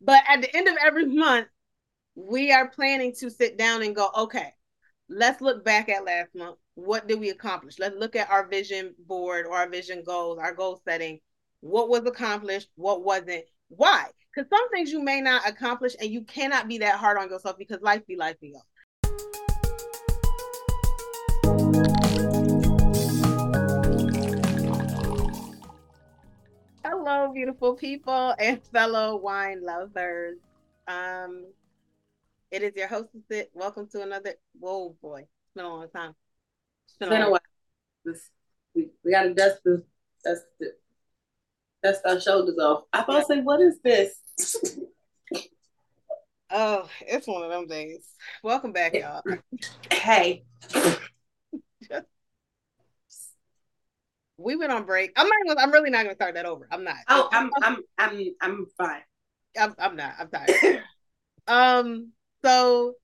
But at the end of every month, we are planning to sit down and go, okay, let's look back at last month. What did we accomplish? Let's look at our vision board or our vision goals, our goal setting. What was accomplished? What wasn't? Why? Because some things you may not accomplish and you cannot be that hard on yourself because life be life be Hello, beautiful people and fellow wine lovers. Um, it is your hostess. Welcome to another. Whoa, boy, it's been a long time. It's been, it's been a while. This, we, we got to dust the dust the, dust our shoulders off. I thought, yeah. say, what is this? oh, it's one of them days. Welcome back, y'all. Hey. We went on break. I'm not. Gonna, I'm really not gonna start that over. I'm not. Oh, I'm. I'm. I'm. I'm fine. I'm. I'm not. I'm tired. um. So,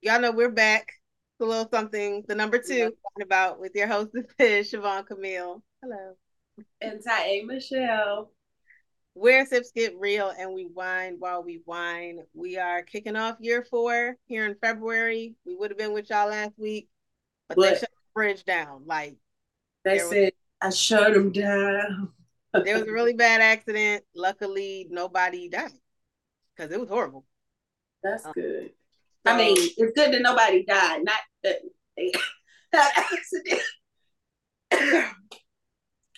y'all know we're back. It's a little something. The number two yeah. about with your host is Siobhan Camille. Hello. And Ty Michelle. Where sips get real and we wine while we wine. We are kicking off year four here in February. We would have been with y'all last week, but, but they shut the bridge down. Like they said, I shut them down. there was a really bad accident. Luckily, nobody died because it was horrible. That's um, good. So, I mean, it's good that nobody died, not that they had accident.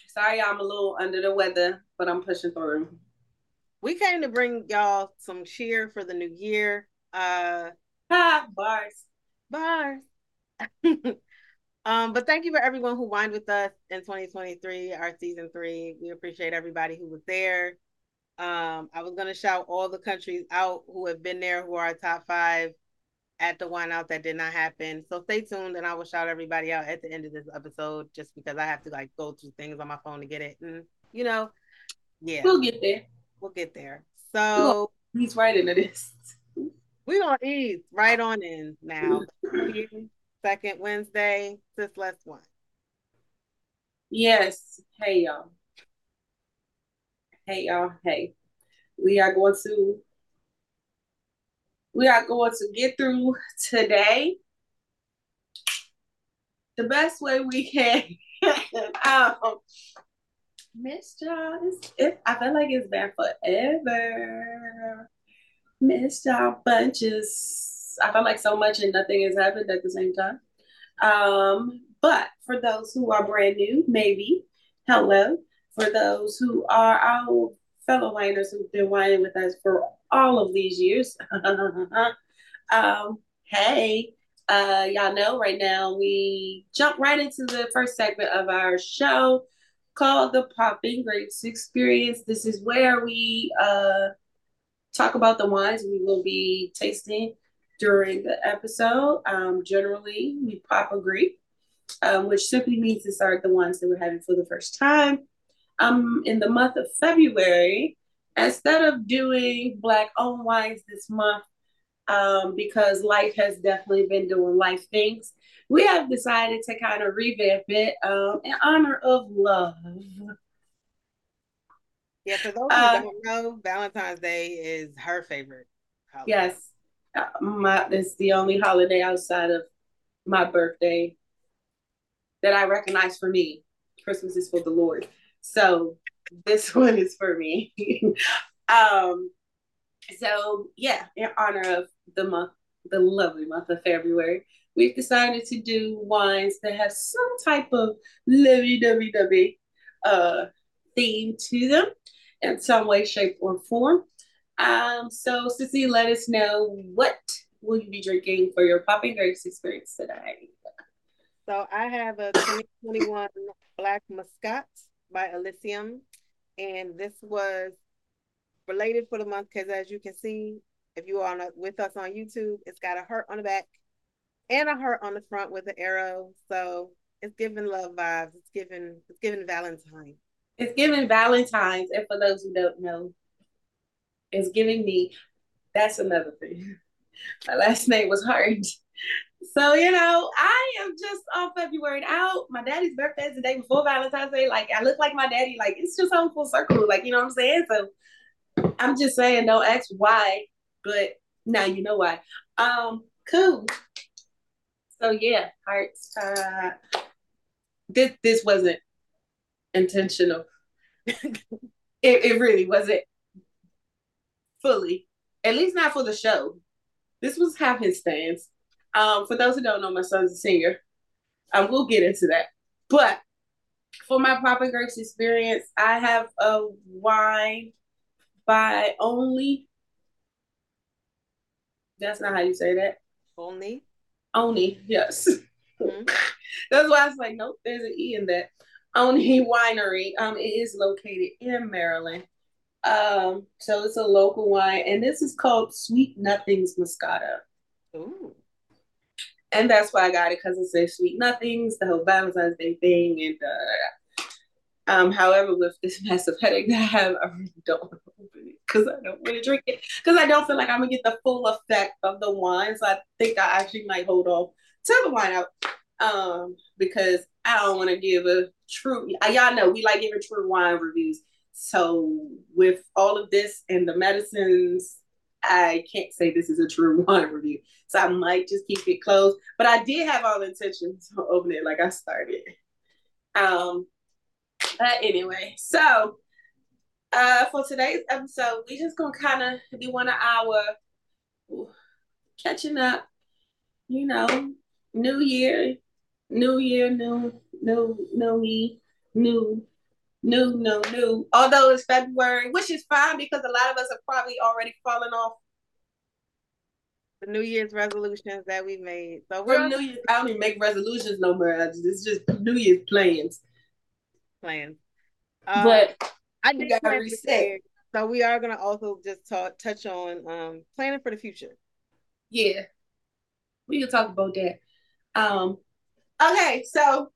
Sorry, I'm a little under the weather, but I'm pushing through. We came to bring y'all some cheer for the new year. Uh, ah, bars, bars. Um, but thank you for everyone who wined with us in 2023, our season three. We appreciate everybody who was there. Um, I was gonna shout all the countries out who have been there, who are top five at the wine out that did not happen. So stay tuned and I will shout everybody out at the end of this episode just because I have to like go through things on my phone to get it. And you know, yeah. We'll get there. We'll get there. So he's right into this. We're gonna ease right on in now. Second Wednesday, this last one. Yes. Hey y'all. Hey y'all. Hey. We are going to we are going to get through today the best way we can. um, Miss John, it, I feel like it's been forever. Miss John Bunches I felt like so much and nothing has happened at the same time. Um, but for those who are brand new, maybe hello. For those who are our fellow winers who've been whining with us for all of these years, um, hey, uh, y'all know right now we jump right into the first segment of our show called the Popping Grapes Experience. This is where we uh, talk about the wines we will be tasting during the episode. Um, generally, we pop a um, which simply means these are the ones that we're having for the first time. Um, in the month of February, instead of doing black owned wines this month, um, because life has definitely been doing life things, we have decided to kind of revamp it um, in honor of love. Yeah, for those who uh, don't know, Valentine's Day is her favorite. Holiday. Yes, my it's the only holiday outside of my birthday that I recognize for me. Christmas is for the Lord. So this one is for me. um so yeah, in honor of the month, the lovely month of February, we've decided to do wines that have some type of lovey-dovey-dovey uh theme to them in some way, shape, or form. Um, so Sissy, let us know what will you be drinking for your popping grapes experience today? So I have a 2021 Black Muscat by Elysium, and this was related for the month because as you can see, if you are with us on YouTube, it's got a heart on the back and a heart on the front with an arrow. So it's giving love vibes. It's giving it's giving Valentine. It's giving Valentine's, and for those who don't know, is giving me that's another thing. My last name was hard. So, you know, I am just on February out. My daddy's birthday is the day before Valentine's Day. Like, I look like my daddy. Like, it's just on full circle. Like, you know what I'm saying? So, I'm just saying, don't ask why, but now you know why. Um, cool. So yeah, hearts. Uh, this this wasn't intentional. it, it really wasn't fully, at least not for the show. This was half his stance. Um, for those who don't know, my son's a singer. Um, we'll get into that. But for my Papa Grapes experience, I have a wine by only. That's not how you say that. Only. Only, yes. Mm-hmm. That's why I was like, nope, there's an E in that. Olney Winery. Um, it is located in Maryland. Um, so it's a local wine, and this is called Sweet Nothings Moscato. Ooh. And that's why I got it because it says Sweet Nothings, the whole Valentine's Day thing, and uh, um, however, with this massive headache that I have, I really don't want to open it because I don't want to drink it because I don't feel like I'm gonna get the full effect of the wine. So I think I actually might hold off to the wine out um, because I don't want to give a true. Y'all know we like giving true wine reviews. So with all of this and the medicines, I can't say this is a true wine review. So I might just keep it closed. But I did have all intentions to open it like I started. Um, but anyway, so uh for today's episode, we just gonna kind of do one of our catching up, you know, new year, new year, new, new, new me, new New, no, new. Although it's February, which is fine because a lot of us have probably already fallen off the New Year's resolutions that we made. So we're New Year's. I don't even make resolutions no more. It's just New Year's plans. Plans. Um, but I did gotta reset. So we are gonna also just talk touch on um planning for the future. Yeah, we can talk about that. Um, okay, so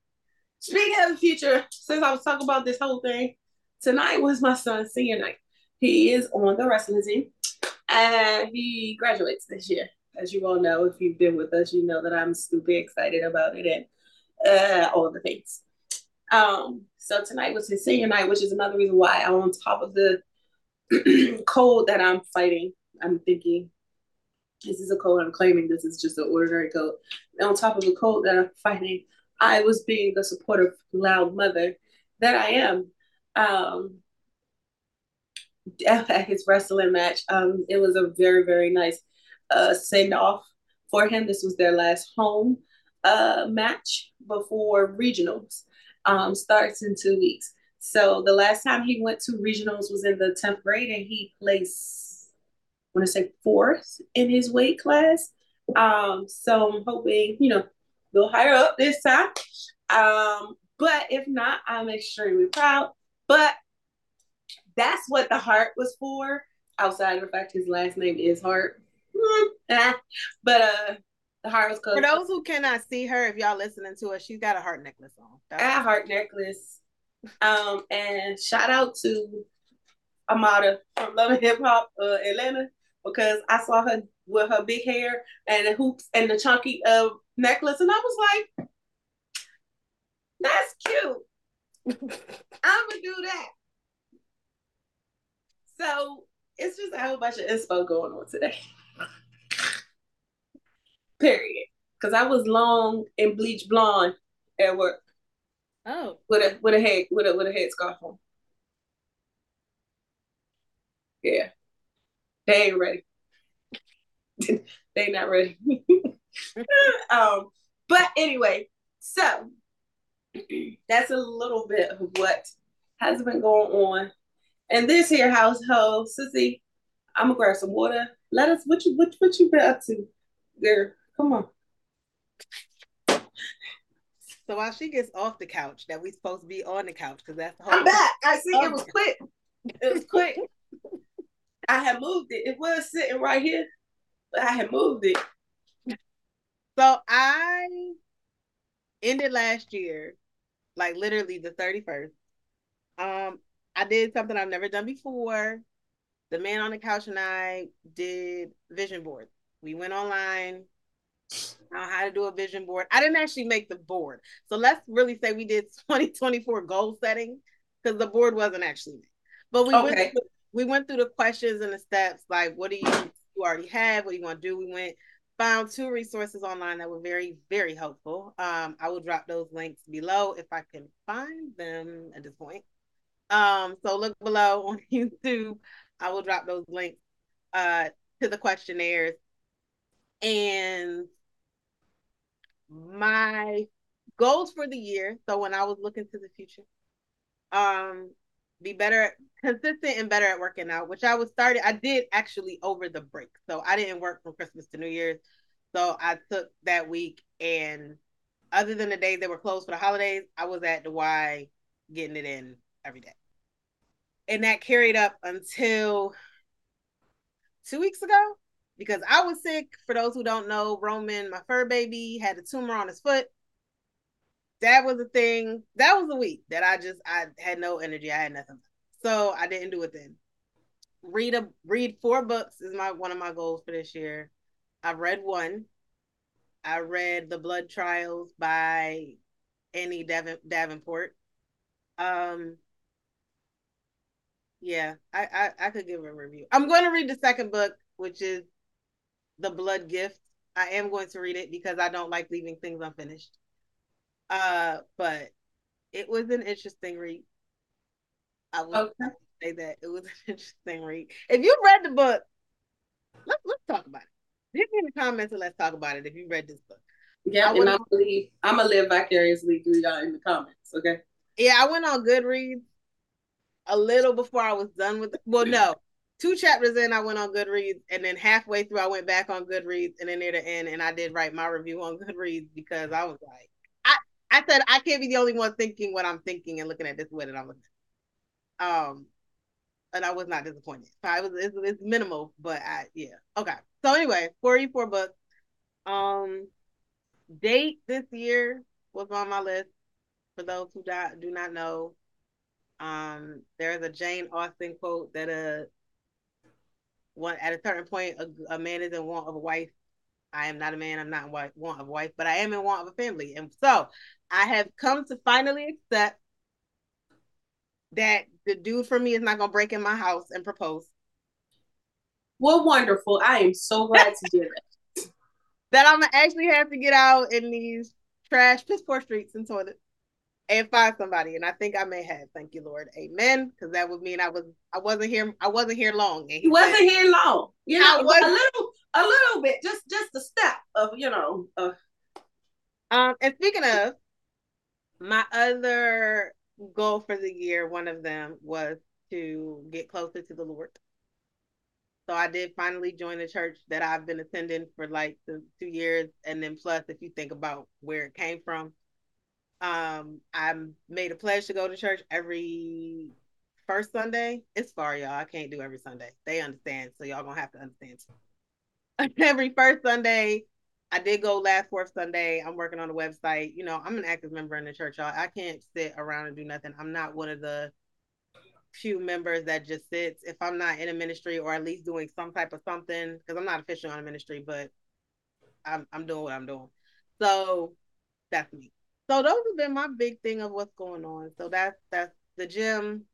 Speaking of the future, since I was talking about this whole thing, tonight was my son's senior night. He is on the wrestling team and he graduates this year. As you all know, if you've been with us, you know that I'm super excited about it and uh, all the things. Um, so tonight was his senior night, which is another reason why I'm on top of the cold that I'm fighting. I'm thinking this is a cold. I'm claiming this is just an ordinary cold. And on top of the cold that I'm fighting, I was being the supportive, loud mother that I am. Um, at his wrestling match, um, it was a very, very nice uh, send off for him. This was their last home uh, match before regionals um, starts in two weeks. So the last time he went to regionals was in the 10th grade and he placed, I want to say fourth in his weight class. Um, so I'm hoping, you know, little higher up this time. Um, but if not, I'm extremely proud. But that's what the heart was for, outside of the fact his last name is Hart. but uh the heart was For those who cannot see her, if y'all listening to us, she's got a heart necklace on. That's a heart necklace. Um, and shout out to Amara from Love and Hip Hop uh, Atlanta because I saw her with her big hair and the hoops and the chunky uh, necklace, and I was like, "That's cute. I'm gonna do that." So it's just a whole bunch of inspo going on today. Period. Because I was long and bleach blonde at work. Oh. With a with a head with a with a head scarf on. Yeah. They ain't ready. they not ready. um, but anyway, so that's a little bit of what has been going on in this here household. Sissy, I'm gonna grab some water. Let us what you what, what you been up to, girl? Come on. So while she gets off the couch, that we supposed to be on the couch because that's the whole. I'm back. I see it was quick. It was quick. I had moved it. It was sitting right here, but I had moved it. So I ended last year, like literally the 31st. Um, I did something I've never done before. The man on the couch and I did vision board. We went online on how to do a vision board. I didn't actually make the board. So let's really say we did 2024 goal setting because the board wasn't actually made. But we okay. went we went through the questions and the steps. Like, what do you you already have? What do you want to do? We went found two resources online that were very very helpful. Um, I will drop those links below if I can find them at this point. Um, so look below on YouTube. I will drop those links uh to the questionnaires and my goals for the year. So when I was looking to the future, um, be better, consistent and better at working out, which I was started. I did actually over the break. So I didn't work from Christmas to New Year's. So I took that week and other than the days that were closed for the holidays, I was at the Y getting it in every day. And that carried up until two weeks ago because I was sick. For those who don't know, Roman, my fur baby, had a tumor on his foot. That was a thing. That was a week that I just I had no energy. I had nothing. So I didn't do it then. Read a read four books is my one of my goals for this year. I've read one. I read The Blood Trials by Annie Davin- Davenport. Um yeah, I, I I could give a review. I'm going to read the second book, which is The Blood Gift. I am going to read it because I don't like leaving things unfinished. Uh, but it was an interesting read. I would okay. say that it was an interesting read. If you read the book, let's let's talk about it. Leave me in the comments and let's talk about it if you read this book. Yeah, I and I believe I'm gonna live vicariously through y'all in the comments. Okay. Yeah, I went on Goodreads a little before I was done with. well, no, two chapters in, I went on Goodreads, and then halfway through, I went back on Goodreads, and then near the end, and I did write my review on Goodreads because I was like, I I said I can't be the only one thinking what I'm thinking and looking at this way that I'm looking. Um, and I was not disappointed. So I was it's, it's minimal, but I yeah okay. So anyway, 44 books. Um, date this year was on my list. For those who do not know, um, there's a Jane Austen quote that uh, one at a certain point a, a man is in want of a wife. I am not a man. I'm not in want of a wife, but I am in want of a family. And so I have come to finally accept that the dude for me is not gonna break in my house and propose. Well, wonderful. I am so glad to hear that. that I'm gonna actually have to get out in these trash piss poor streets and toilets and find somebody. And I think I may have. Thank you, Lord. Amen. Because that would mean I was I wasn't here. I wasn't here long. He wasn't said, here long. You know, was, a little, a little bit, just just a step of you know. Of... Um, and speaking of, my other goal for the year, one of them was to get closer to the Lord. So I did finally join the church that I've been attending for like two years, and then plus, if you think about where it came from, um, I made a pledge to go to church every first Sunday. It's far, y'all. I can't do every Sunday. They understand, so y'all gonna have to understand. every first Sunday, I did go last fourth Sunday. I'm working on the website. You know, I'm an active member in the church, y'all. I can't sit around and do nothing. I'm not one of the few members that just sits. If I'm not in a ministry or at least doing some type of something, because I'm not official on a ministry, but I'm I'm doing what I'm doing. So that's me. So those have been my big thing of what's going on. So that's that's the gym,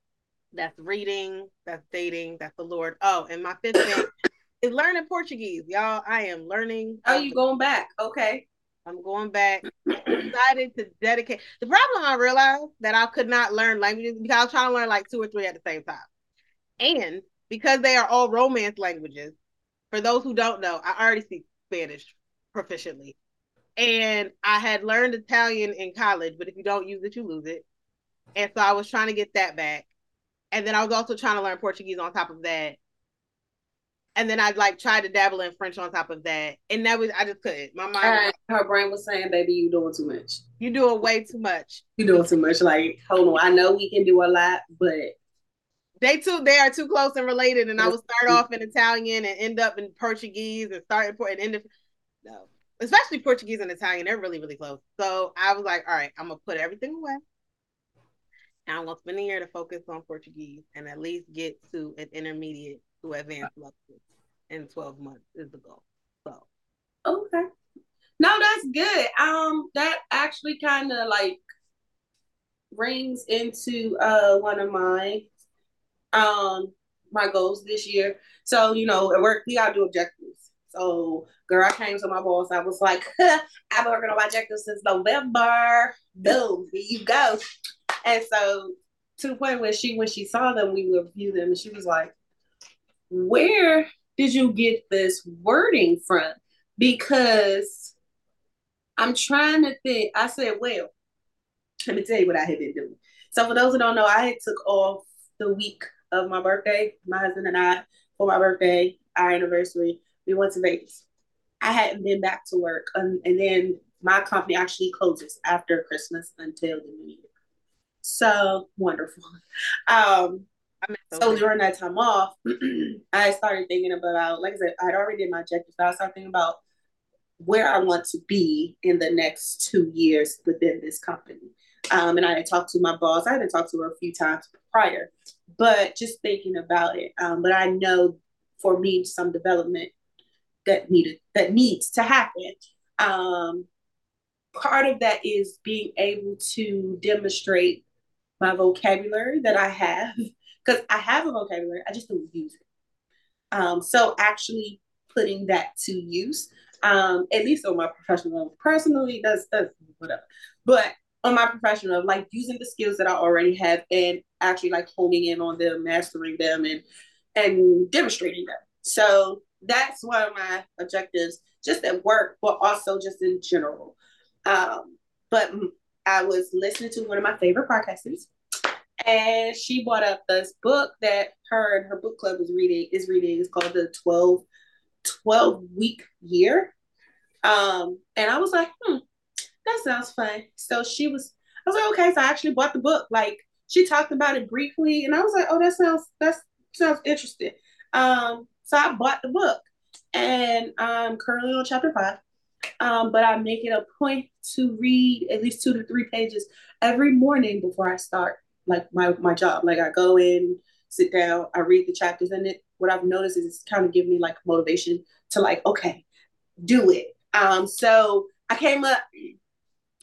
that's reading, that's dating, that's the Lord. Oh, and my fifth thing is learning Portuguese. Y'all, I am learning. Are you going back? Okay. I'm going back. decided to dedicate. The problem I realized that I could not learn languages because I was trying to learn like two or three at the same time. And because they are all romance languages, for those who don't know, I already speak Spanish proficiently and I had learned Italian in college, but if you don't use it, you lose it. And so I was trying to get that back. And then I was also trying to learn Portuguese on top of that. And then I like tried to dabble in French on top of that. And that was I just couldn't. My mind her brain was saying, baby, you doing too much. You doing way too much. You doing too much. Like, hold on. I know we can do a lot, but they too they are too close and related. And I would start off in Italian and end up in Portuguese and start in and end up no especially Portuguese and Italian, they're really, really close. So I was like, all right, I'm gonna put everything away. And I'm gonna spend a year to focus on Portuguese and at least get to an intermediate to advance level in 12 months is the goal. So okay. No, that's good. Um, that actually kind of like rings into uh one of my um my goals this year. So, you know, at work, we got to do objectives. So, girl, I came to my boss. I was like, I've been working on my objectives since November. Boom, here you go. And so, to the point where she, when she saw them, we would view them, and she was like, Where did you get this wording from? Because I'm trying to think. I said, Well, let me tell you what I had been doing. So, for those who don't know, I had took off the week of my birthday. My husband and I, for my birthday, our anniversary, we went to Vegas. I hadn't been back to work, um, and then my company actually closes after Christmas until the new year. So wonderful. Um, so during that time off, I started thinking about, like I said, I'd already did my objectives, but I started thinking about where I want to be in the next two years within this company. Um, and I had talked to my boss. I had talked to her a few times prior, but just thinking about it. Um, but I know for me, some development that needed that needs to happen. Um, part of that is being able to demonstrate my vocabulary that I have because I have a vocabulary, I just don't use it. Um, so actually putting that to use, um, at least on my professional level. Personally, that's that's whatever. But on my professional, level, like using the skills that I already have and actually like honing in on them, mastering them, and and demonstrating them. So that's one of my objectives, just at work, but also just in general. Um, but I was listening to one of my favorite podcasters, and she brought up this book that her and her book club is reading. Is reading. It's called the 12, 12 week year. Um, and I was like, hmm, that sounds fun. So she was, I was like, okay. So I actually bought the book. Like she talked about it briefly, and I was like, oh, that sounds that sounds interesting. Um, so I bought the book, and I'm currently on chapter five. Um, but I make it a point to read at least two to three pages every morning before I start like my my job. Like I go in, sit down, I read the chapters, and it what I've noticed is it's kind of giving me like motivation to like, okay, do it. Um, so I came up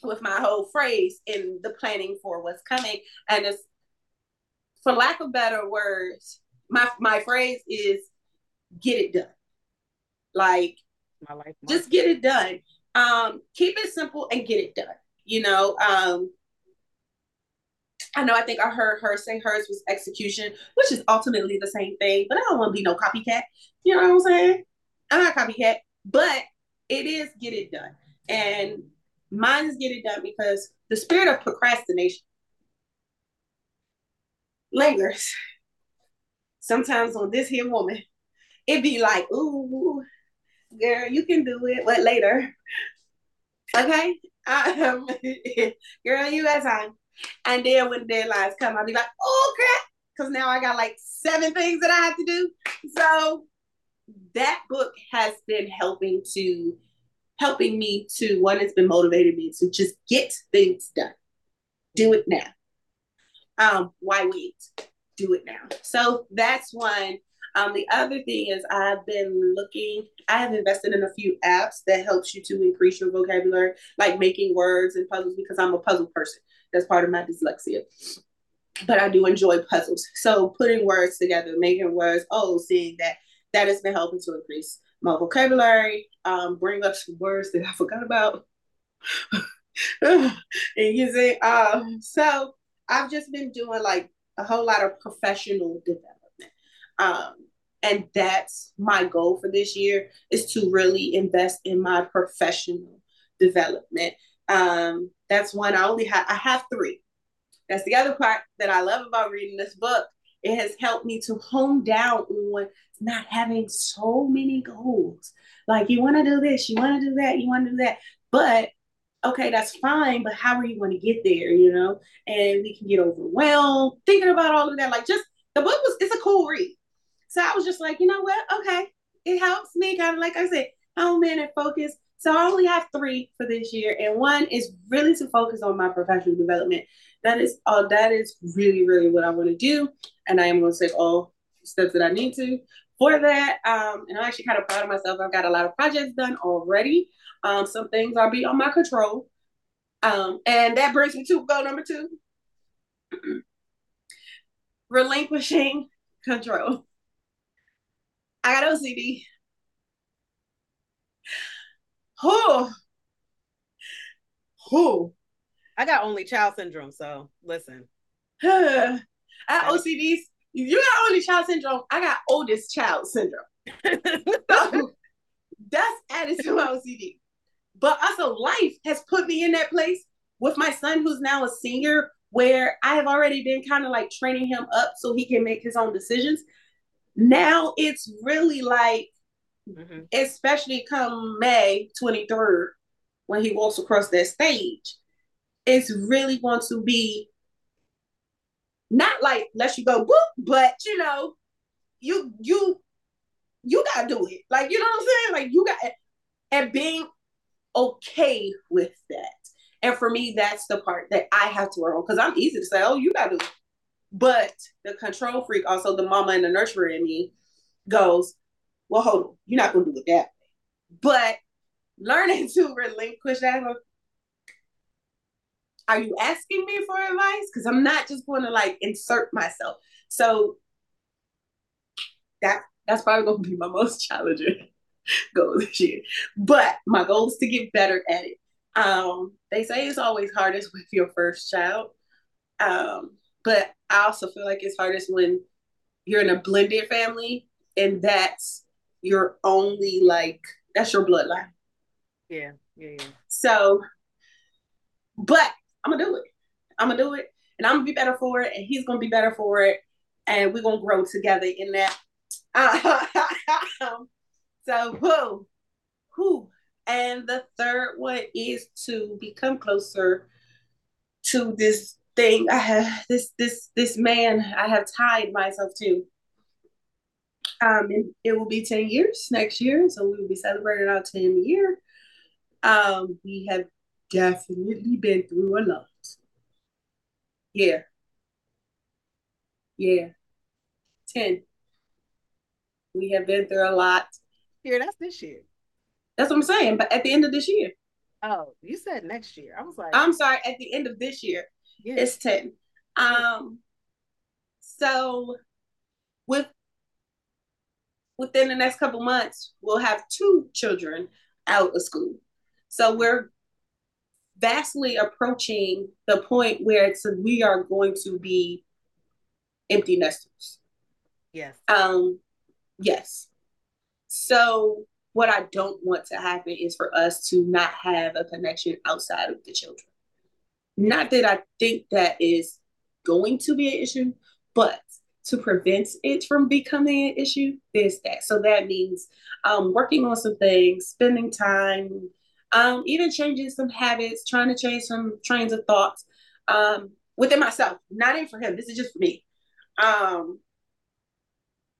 with my whole phrase in the planning for what's coming. And it's for lack of better words, my my phrase is get it done. Like my life just get it done. Um, keep it simple and get it done. You know, um, I know I think I heard her say hers was execution, which is ultimately the same thing, but I don't want to be no copycat. You know what I'm saying? I'm not copycat, but it is get it done. And Mine is get it done because the spirit of procrastination lingers. Sometimes on this here woman, it be like, ooh, girl, you can do it, but later. Okay? Um, girl, you got time. And then when deadlines come, I'll be like, oh crap, because now I got like seven things that I have to do. So that book has been helping to helping me to one, it's been motivating me to just get things done. Do it now. Um, why wait? Do it now. So that's one. Um, the other thing is I've been looking, I have invested in a few apps that helps you to increase your vocabulary, like making words and puzzles because I'm a puzzle person. That's part of my dyslexia. But I do enjoy puzzles. So putting words together, making words, oh, seeing that that has been helping to increase my vocabulary, um, bring up some words that I forgot about. and you see, um, so I've just been doing like a whole lot of professional development. Um, and that's my goal for this year is to really invest in my professional development. Um, that's one I only have I have three. That's the other part that I love about reading this book. It has helped me to hone down on not having so many goals. Like you want to do this, you want to do that, you want to do that. But okay, that's fine, but how are you going to get there, you know? And we can get overwhelmed thinking about all of that. Like just the book was it's a cool read. So I was just like, you know what? Okay. It helps me kind of like I said, home in and focus. So I only have three for this year. And one is really to focus on my professional development. That is all uh, that is really, really what I want to do. And I am going to take all steps that I need to for that. Um, and I'm actually kind of proud of myself. I've got a lot of projects done already. Um, some things i are beyond my control. Um, and that brings me to goal number two relinquishing control. I got OCD. Who? Who? I got only child syndrome, so listen. I OCDs. You got only child syndrome. I got oldest child syndrome. so that's added to my OCD. But also, life has put me in that place with my son, who's now a senior, where I have already been kind of like training him up so he can make his own decisions. Now it's really like, mm-hmm. especially come May 23rd, when he walks across that stage, it's really going to be not like let you go whoop, but you know, you you you gotta do it. Like you know what I'm saying? Like you got and being okay with that. And for me, that's the part that I have to work on because I'm easy to say, oh, you gotta do it. But the control freak, also the mama and the nurturer in me, goes, well, hold on, you're not gonna do it that way. But learning to relinquish that are you asking me for advice? Because I'm not just going to like insert myself. So that that's probably going to be my most challenging goal this year. But my goal is to get better at it. Um, they say it's always hardest with your first child. Um, but I also feel like it's hardest when you're in a blended family and that's your only like that's your bloodline. Yeah, yeah, yeah. So, but I'm gonna do it. I'm gonna do it, and I'm gonna be better for it, and he's gonna be better for it, and we're gonna grow together in that. so who, who, and the third one is to become closer to this thing I have this this this man I have tied myself to. Um, and it will be 10 years next year, so we will be celebrating our 10 year. Um, we have definitely been through a lot. Yeah. Yeah. 10. We have been through a lot. Here, that's this year. That's what I'm saying. But at the end of this year. Oh, you said next year. I was like, I'm sorry, at the end of this year. Yeah. It's 10. Um so with within the next couple months, we'll have two children out of school. So we're vastly approaching the point where it's we are going to be empty nesters. Yes. Um, yes. So what I don't want to happen is for us to not have a connection outside of the children. Not that I think that is going to be an issue, but to prevent it from becoming an issue, there's that. So that means um, working on some things, spending time, um, even changing some habits, trying to change some trains of thoughts um, within myself, not even for him. This is just for me. Um,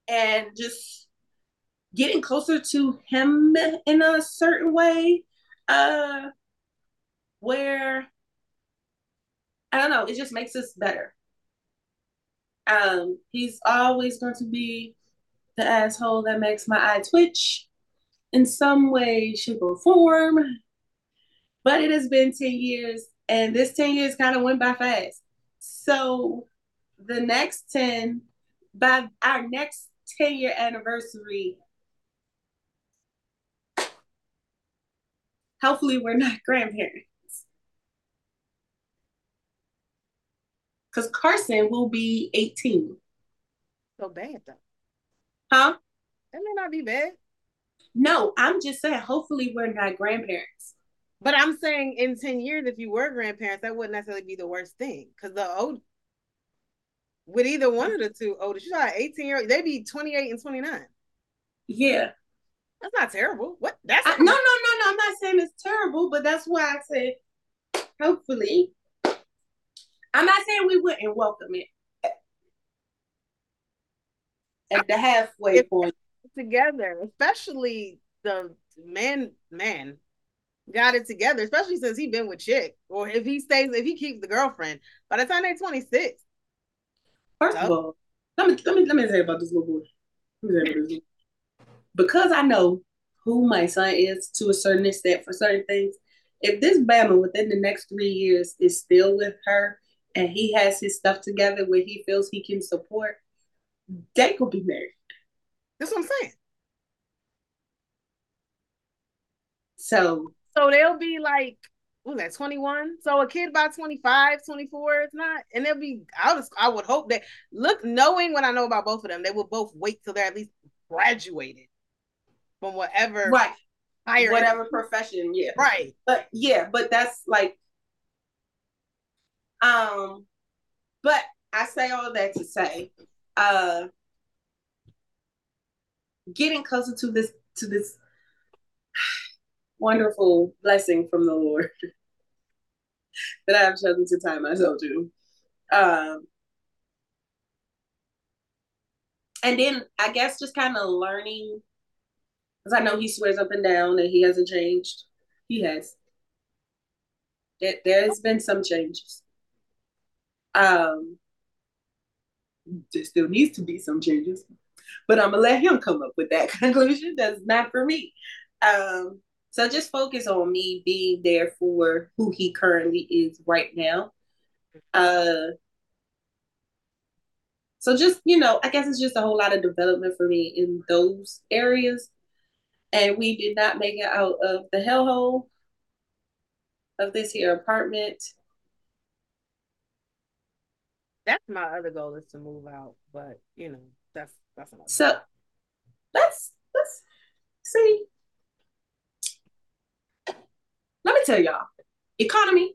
and just getting closer to him in a certain way, uh, where I don't know, it just makes us better. Um, he's always going to be the asshole that makes my eye twitch in some way, shape, or form. But it has been 10 years, and this 10 years kind of went by fast. So the next 10, by our next 10 year anniversary, hopefully we're not grandparents. Because Carson will be 18. So bad though. Huh? That may not be bad. No, I'm just saying, hopefully, we're not grandparents. But I'm saying in 10 years, if you were grandparents, that wouldn't necessarily be the worst thing. Because the old, with either one of the two oldest, you got 18 year old, they'd be 28 and 29. Yeah. That's not terrible. What? That's I, no, no, no, no. I'm not saying it's terrible, but that's why I said hopefully. I'm not saying we wouldn't welcome it at the halfway if point together, especially the man man got it together, especially since he been with chick, or if he stays, if he keeps the girlfriend. By the time they're 26. First so. of all, let me let me let me say about this little boy. Because I know who my son is to a certain extent for certain things. If this Bama within the next three years is still with her and he has his stuff together where he feels he can support, they could be married. That's what I'm saying. So So they'll be like what that 21 so a kid by 25 24 it's not and they'll be i would i would hope that look knowing what i know about both of them they will both wait till they're at least graduated from whatever right higher whatever profession yeah right but yeah but that's like um but i say all that to say uh getting closer to this to this wonderful blessing from the Lord that I have chosen to tie myself to. Um, and then I guess just kind of learning, because I know he swears up and down that he hasn't changed. He has. There, there's been some changes. Um, there still needs to be some changes, but I'm gonna let him come up with that conclusion. That's not for me. Um, so just focus on me being there for who he currently is right now. Uh so just, you know, I guess it's just a whole lot of development for me in those areas. And we did not make it out of the hellhole of this here apartment. That's my other goal is to move out, but you know, that's that's another. So let's let's see let me tell y'all, economy.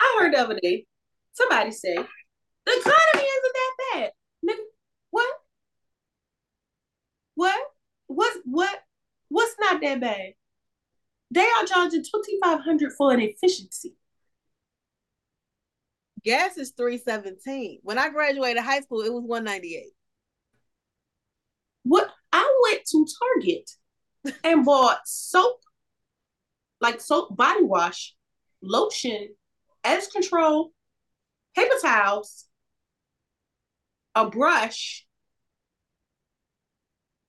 I heard the other day somebody say the economy isn't that bad. Nigga, what? What? What? What? What's not that bad? They are charging twenty five hundred for an efficiency. Gas is three seventeen. When I graduated high school, it was one ninety eight. What? I went to Target and bought soap like soap, body wash, lotion, edge control, paper towels, a brush.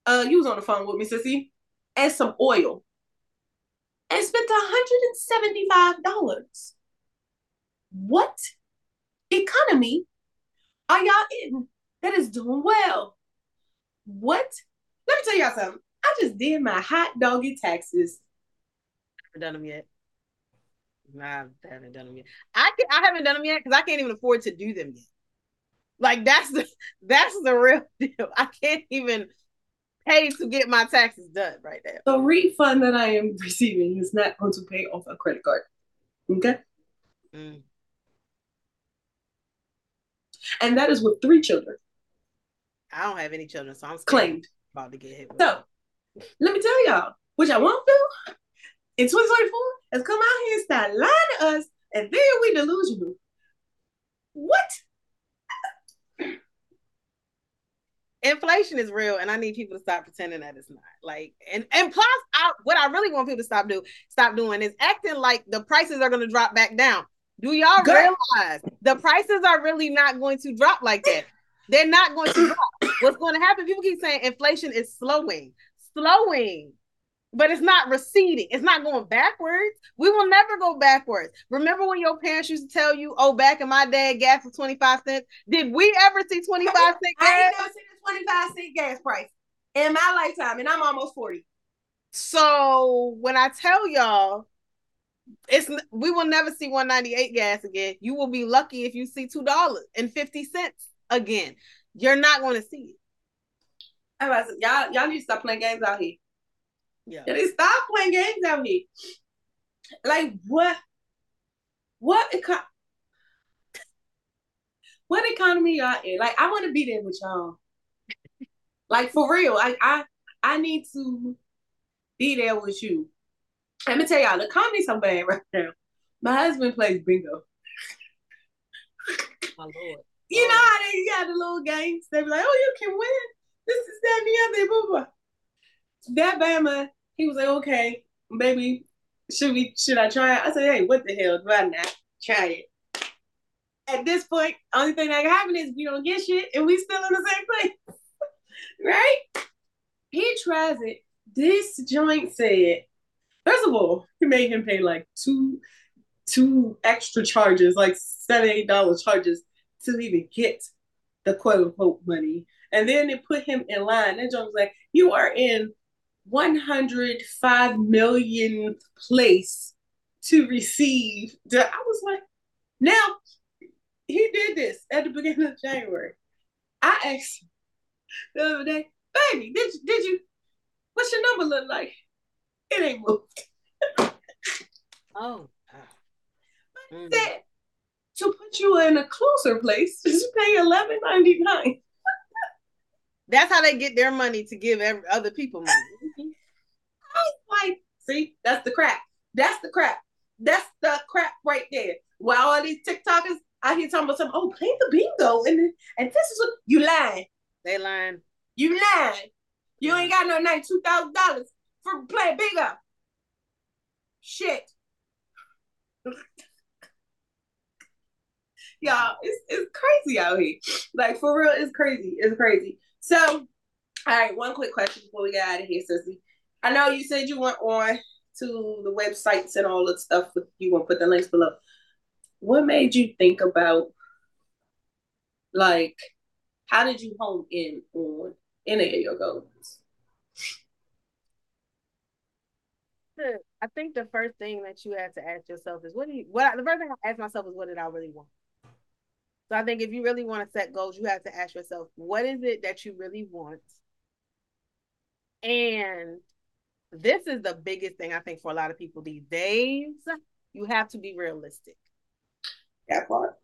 Uh, you was on the phone with me, sissy, and some oil, and spent $175. What economy are y'all in that is doing well? What? Let me tell y'all something. I just did my hot doggy taxes done them yet. I haven't done them yet. I can, I haven't done them yet because I can't even afford to do them yet. Like that's the that's the real deal. I can't even pay to get my taxes done right now. The refund that I am receiving is not going to pay off a credit card. Okay. Mm. And that is with three children. I don't have any children, so I'm claimed about to get hit. so let me tell y'all, which I won't do in 2024 has come out here and start lying to us, and then we delusional. What? Inflation is real, and I need people to stop pretending that it's not. Like, and and plus, I, what I really want people to stop do stop doing is acting like the prices are going to drop back down. Do y'all Good. realize the prices are really not going to drop like that? They're not going to drop. What's going to happen? People keep saying inflation is slowing, slowing but it's not receding. It's not going backwards. We will never go backwards. Remember when your parents used to tell you, "Oh, back in my day, gas was twenty five cents." Did we ever see twenty five cent gas? I ain't never seen a twenty five cent gas price in my lifetime, and I'm almost forty. So when I tell y'all, it's we will never see one ninety eight gas again. You will be lucky if you see two dollars and fifty cents again. You're not going to see it. Y'all, y'all need to stop playing games out here. Yeah. They stop playing games out here. Like what? What eco- what economy y'all in? Like I want to be there with y'all. like for real. Like I I need to be there with you. Let me tell y'all, the economy's so bad right now. My husband plays bingo. My lord. You know oh. how they got the little games? They be like, oh, you can win. This is that and the other, blah, blah. That Bama he was like, okay, baby, should we should I try it? I said, hey, what the hell? Do I not try it? At this point, only thing that can happen is we don't get shit and we still in the same place. right? He tries it. This joint said, first of all, he made him pay like two two extra charges, like seven, eight dollar charges to even get the quote unquote money. And then they put him in line. That joint was like, you are in 105 millionth place to receive. The, I was like, now he did this at the beginning of January. I asked the other day, baby, did did you, what's your number look like? It ain't moved. oh. Mm. That to put you in a closer place, just pay eleven ninety nine. That's how they get their money to give every, other people money. I like, see, that's the crap. That's the crap. That's the crap right there. While all these TikTokers out here talking about something, oh, play the bingo, and and this is what you lying. They lying. You lying. You ain't got no ninety two thousand dollars for playing bingo. Shit. Y'all, it's, it's crazy out here. Like for real, it's crazy. It's crazy. So, all right, one quick question before we get out of here, Sissy. I know you said you went on to the websites and all that stuff. You want to put the links below. What made you think about, like, how did you hone in on any of your goals? I think the first thing that you have to ask yourself is what do you what the first thing I ask myself is what did I really want? So I think if you really want to set goals, you have to ask yourself, what is it that you really want? And this is the biggest thing I think for a lot of people these days. You have to be realistic. That part.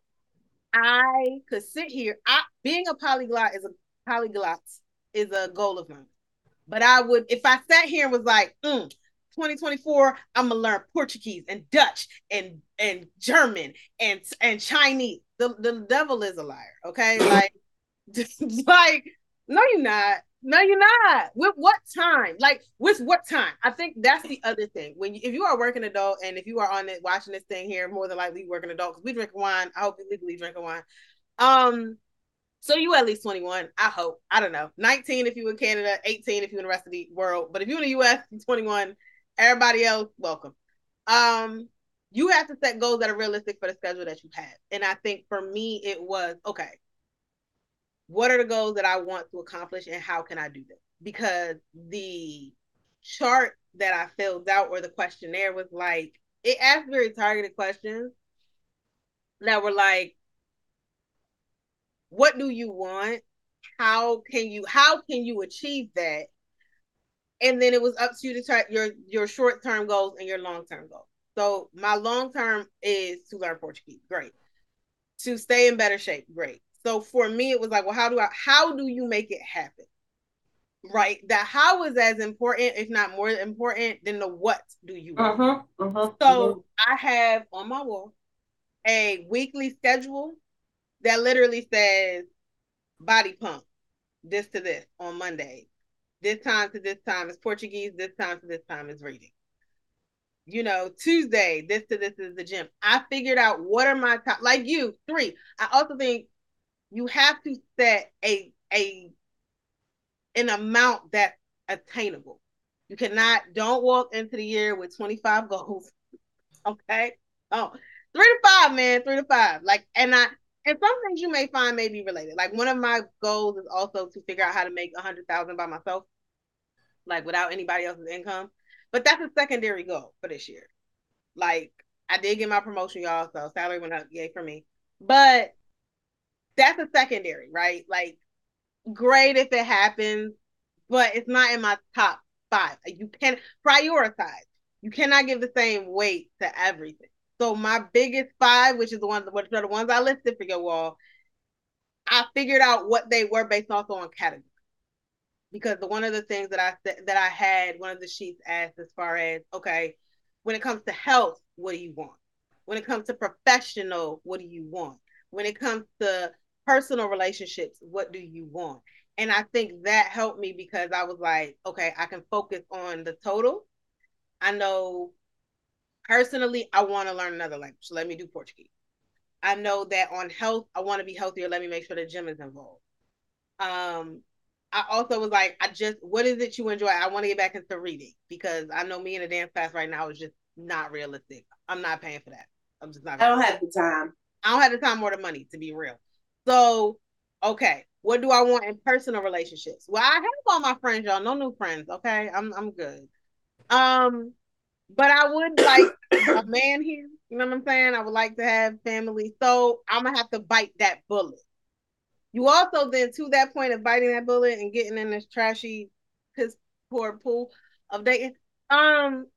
I could sit here. I being a polyglot is a polyglot is a goal of mine. But I would if I sat here and was like, mm, 2024, I'm gonna learn Portuguese and Dutch and and German and and Chinese the, the devil is a liar. Okay. Like, like, no, you're not. No, you're not. With what time? Like, with what time? I think that's the other thing. When you, if you are working adult and if you are on it watching this thing here, more than likely working adult because we drink wine. I hope you legally drink wine. Um, so you at least 21. I hope. I don't know. 19 if you in Canada, 18 if you in the rest of the world. But if you're in the US, 21. Everybody else, welcome. Um, you have to set goals that are realistic for the schedule that you have. And I think for me, it was okay, what are the goals that I want to accomplish and how can I do this? Because the chart that I filled out or the questionnaire was like, it asked very targeted questions that were like, what do you want? How can you how can you achieve that? And then it was up to you to try your your short term goals and your long term goals. So my long term is to learn Portuguese. Great. To stay in better shape. Great. So for me, it was like, well, how do I how do you make it happen? Right. That how is as important, if not more important, than the what do you want. Uh-huh, uh-huh, so uh-huh. I have on my wall a weekly schedule that literally says body pump, this to this on Monday. This time to this time is Portuguese, this time to this time is reading you know, Tuesday, this to this is the gym. I figured out what are my top like you, three. I also think you have to set a a an amount that's attainable. You cannot don't walk into the year with 25 goals. Okay. Oh, three to five, man. Three to five. Like, and I and some things you may find may be related. Like one of my goals is also to figure out how to make a hundred thousand by myself, like without anybody else's income. But that's a secondary goal for this year. Like I did get my promotion, y'all, so salary went up, yay for me. But that's a secondary, right? Like great if it happens, but it's not in my top five. You can prioritize. You cannot give the same weight to everything. So my biggest five, which is the ones which are the ones I listed for your wall, I figured out what they were based also on category because the one of the things that I said that I had one of the sheets asked as far as okay, when it comes to health, what do you want? When it comes to professional, what do you want? When it comes to personal relationships, what do you want? And I think that helped me because I was like, okay, I can focus on the total. I know personally, I want to learn another language. So let me do Portuguese. I know that on health, I want to be healthier. Let me make sure the gym is involved. Um, I also was like, I just, what is it you enjoy? I want to get back into reading because I know me in a dance class right now is just not realistic. I'm not paying for that. I'm just not. I don't have the time. I don't have the time or the money to be real. So Okay, what do I want in personal relationships? Well, I have all my friends, y'all. No new friends. Okay, I'm I'm good. Um, but I would like a man here. You know what I'm saying? I would like to have family. So I'm gonna have to bite that bullet. You also then to that point of biting that bullet and getting in this trashy piss poor pool of dating, um,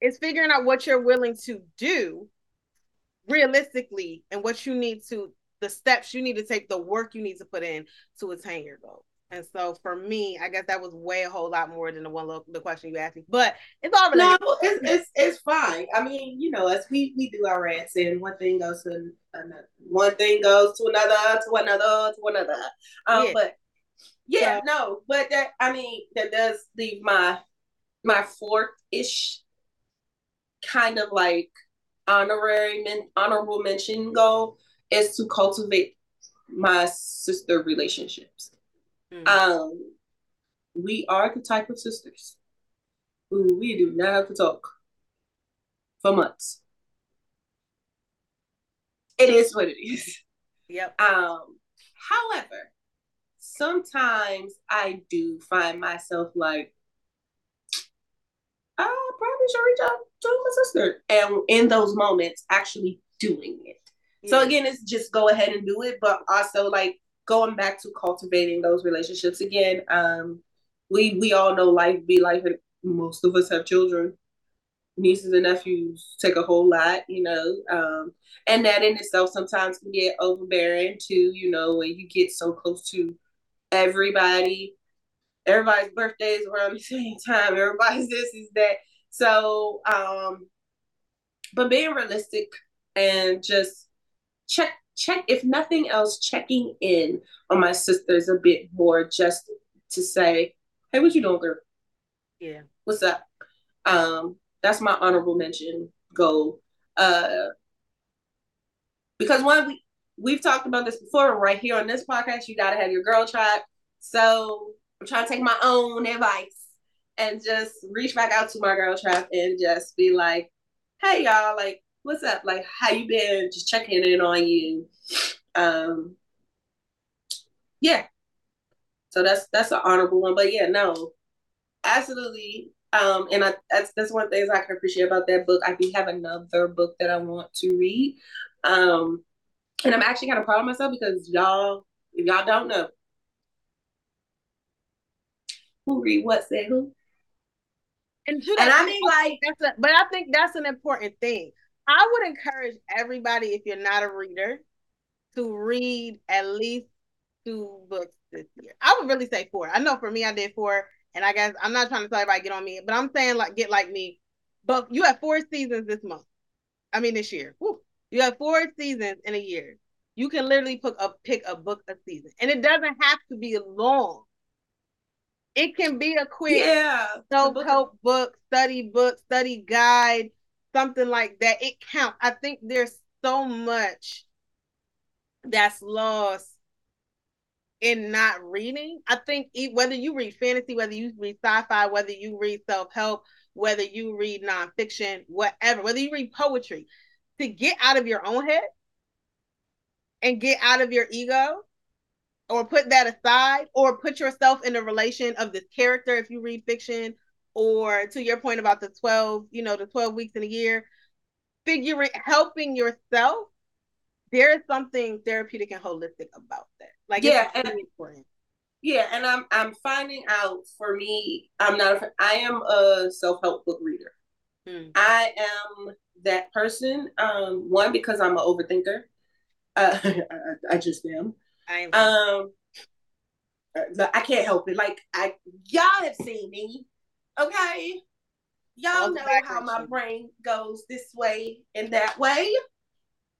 is figuring out what you're willing to do realistically and what you need to the steps you need to take, the work you need to put in to attain your goal. And so for me, I guess that was way a whole lot more than the one the question you asked me. But it's all related. No, it's, it's it's fine. I mean, you know, as we we do our rants, and one thing goes to another, one thing goes to another, to another, to another. Um, yeah. but yeah, so, no, but that I mean, that does leave my my fourth ish kind of like honorary men, honorable mention goal is to cultivate my sister relationships. Mm. Um, we are the type of sisters who we do not have to talk for months. It is what it is. Yep. Um, however, sometimes I do find myself like, I probably should reach out to my sister. And in those moments, actually doing it. Yeah. So again, it's just go ahead and do it, but also like going back to cultivating those relationships again. Um, we we all know life be life, and most of us have children. Nieces and nephews take a whole lot, you know, um, and that in itself sometimes can get overbearing too. You know, when you get so close to everybody, everybody's birthdays around the same time. Everybody's this is that. So, um, but being realistic and just check check if nothing else checking in on my sisters a bit more just to say hey what you doing girl? Yeah. What's up? Um that's my honorable mention goal. Uh because one we we've talked about this before right here on this podcast you got to have your girl tribe. So i'm trying to take my own advice and just reach back out to my girl tribe and just be like hey y'all like what's up? Like, how you been? Just checking in on you. Um, yeah. So that's that's an honorable one. But yeah, no, absolutely. Um, and I that's that's one thing I can appreciate about that book. I do have another book that I want to read. Um, and I'm actually kind of proud of myself because y'all, if y'all don't know, who read what say who. And, and I mean, like, that's a, but I think that's an important thing. I would encourage everybody, if you're not a reader, to read at least two books this year. I would really say four. I know for me, I did four, and I guess I'm not trying to tell everybody get on me, but I'm saying like get like me. But you have four seasons this month. I mean this year. Woo. You have four seasons in a year. You can literally pick a pick a book a season, and it doesn't have to be long. It can be a quick yeah, self help book, study book, study guide something like that, it counts. I think there's so much that's lost in not reading. I think whether you read fantasy, whether you read sci-fi, whether you read self-help, whether you read nonfiction, whatever, whether you read poetry, to get out of your own head and get out of your ego or put that aside or put yourself in the relation of this character if you read fiction or to your point about the 12, you know, the 12 weeks in a year, figuring helping yourself, there is something therapeutic and holistic about that. Like yeah, and, important. Yeah, and I'm I'm finding out for me, I'm not a, I am a self-help book reader. Hmm. I am that person. Um, one because I'm an overthinker. Uh, I, I just am. I am. Um, I can't help it. Like I, y'all have seen me Okay. Y'all know how my brain goes this way and that way.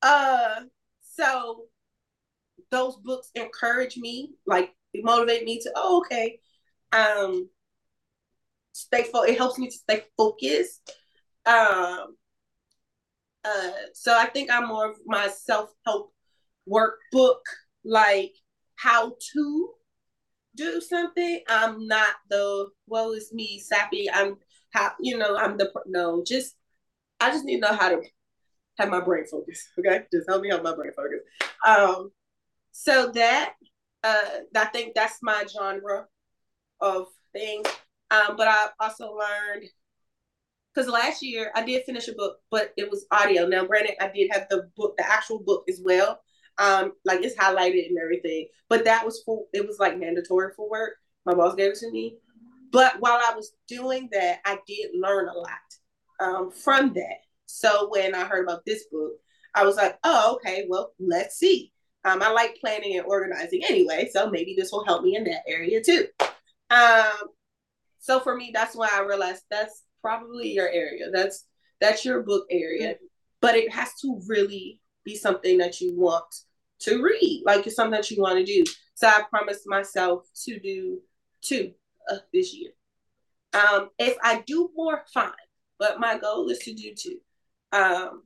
Uh so those books encourage me, like motivate me to, oh, okay. Um stay fo- it helps me to stay focused. Um uh so I think I'm more of my self-help workbook, like how to do something, I'm not the well, it's me, sappy. I'm how you know I'm the no. Just I just need to know how to have my brain focus. Okay, just help me have my brain focus. Um, so that Uh, I think that's my genre of things. Um, but I also learned because last year I did finish a book, but it was audio. Now, granted, I did have the book, the actual book as well. Um, like it's highlighted and everything, but that was for it was like mandatory for work. My boss gave it to me. But while I was doing that, I did learn a lot um, from that. So when I heard about this book, I was like, oh, okay, well, let's see. Um, I like planning and organizing anyway, so maybe this will help me in that area too. Um, so for me, that's why I realized that's probably your area. That's that's your book area, but it has to really be something that you want to read, like it's something that you want to do. So I promised myself to do two uh, this year. Um, if I do more, fine, but my goal is to do two. Um,